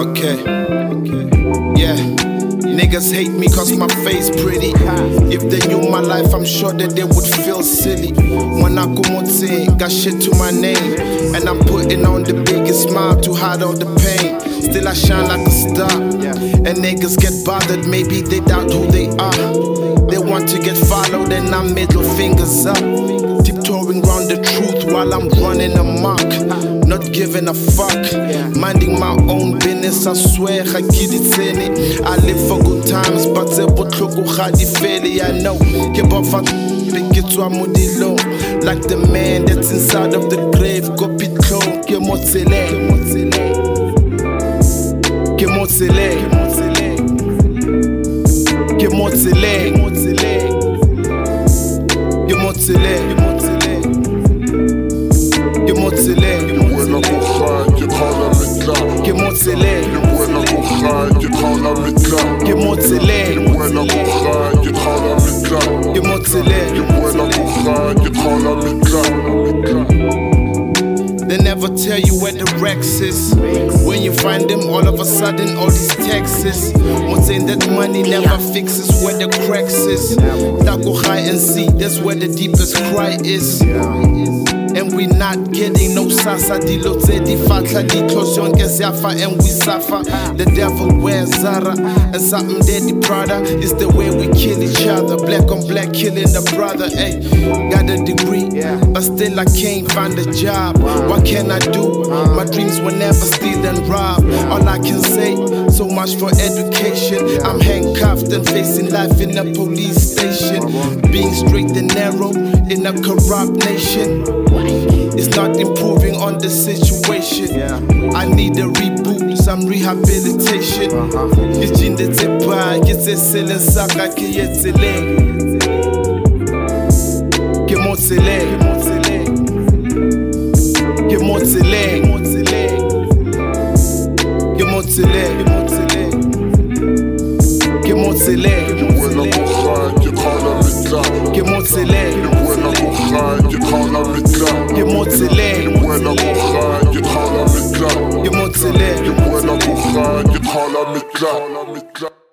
Okay. Yeah. Niggas hate me cause my face pretty. If they knew my life, I'm sure that they would feel silly. When I go on got shit to my name. And I'm putting on the biggest smile to hide all the pain. Still, I shine like a star. And niggas get bothered, maybe they doubt who they are. They want to get followed, and I'm middle fingers up. Tiptoeing round the truth while I'm running amok. Not giving a fuck. Minding my own business, I swear I get it in it. I live for good times, but the botloko ga di fele. I know. Keep off Get to a modilo Like the man that's inside of the grave pit clone motsele Ke motsele Ke motsele Ke motsele Ke They never tell you where the Rex is. When you find them, all of a sudden, all these texts. One saying that money never fixes where the cracks is. That go high and see, that's where the deepest cry is. And we not getting no sasa dilo tse di fatla di close yonke siyafa and we suffer the devil wears Zara and something daddy Prada is the way we kill each other. Black on black killing the brother hey got a degree but still I can't find a job. What can I do? Uh-huh. My dreams were never steal and rob. All I can say so much for education. I'm handcuffed and facing life in a police station. Being straight and narrow in a corrupt nation it's not improving on the situation. I need a reboot, some rehabilitation. Ngijinde tsepa, ngitse sele saka ke yetsele. Ke motsele. Ke motsele. Ke motsele. Ke motsele. Buena coja, que jala mitla. Ke motsele. accélère. Je bois la corinne, je prends la.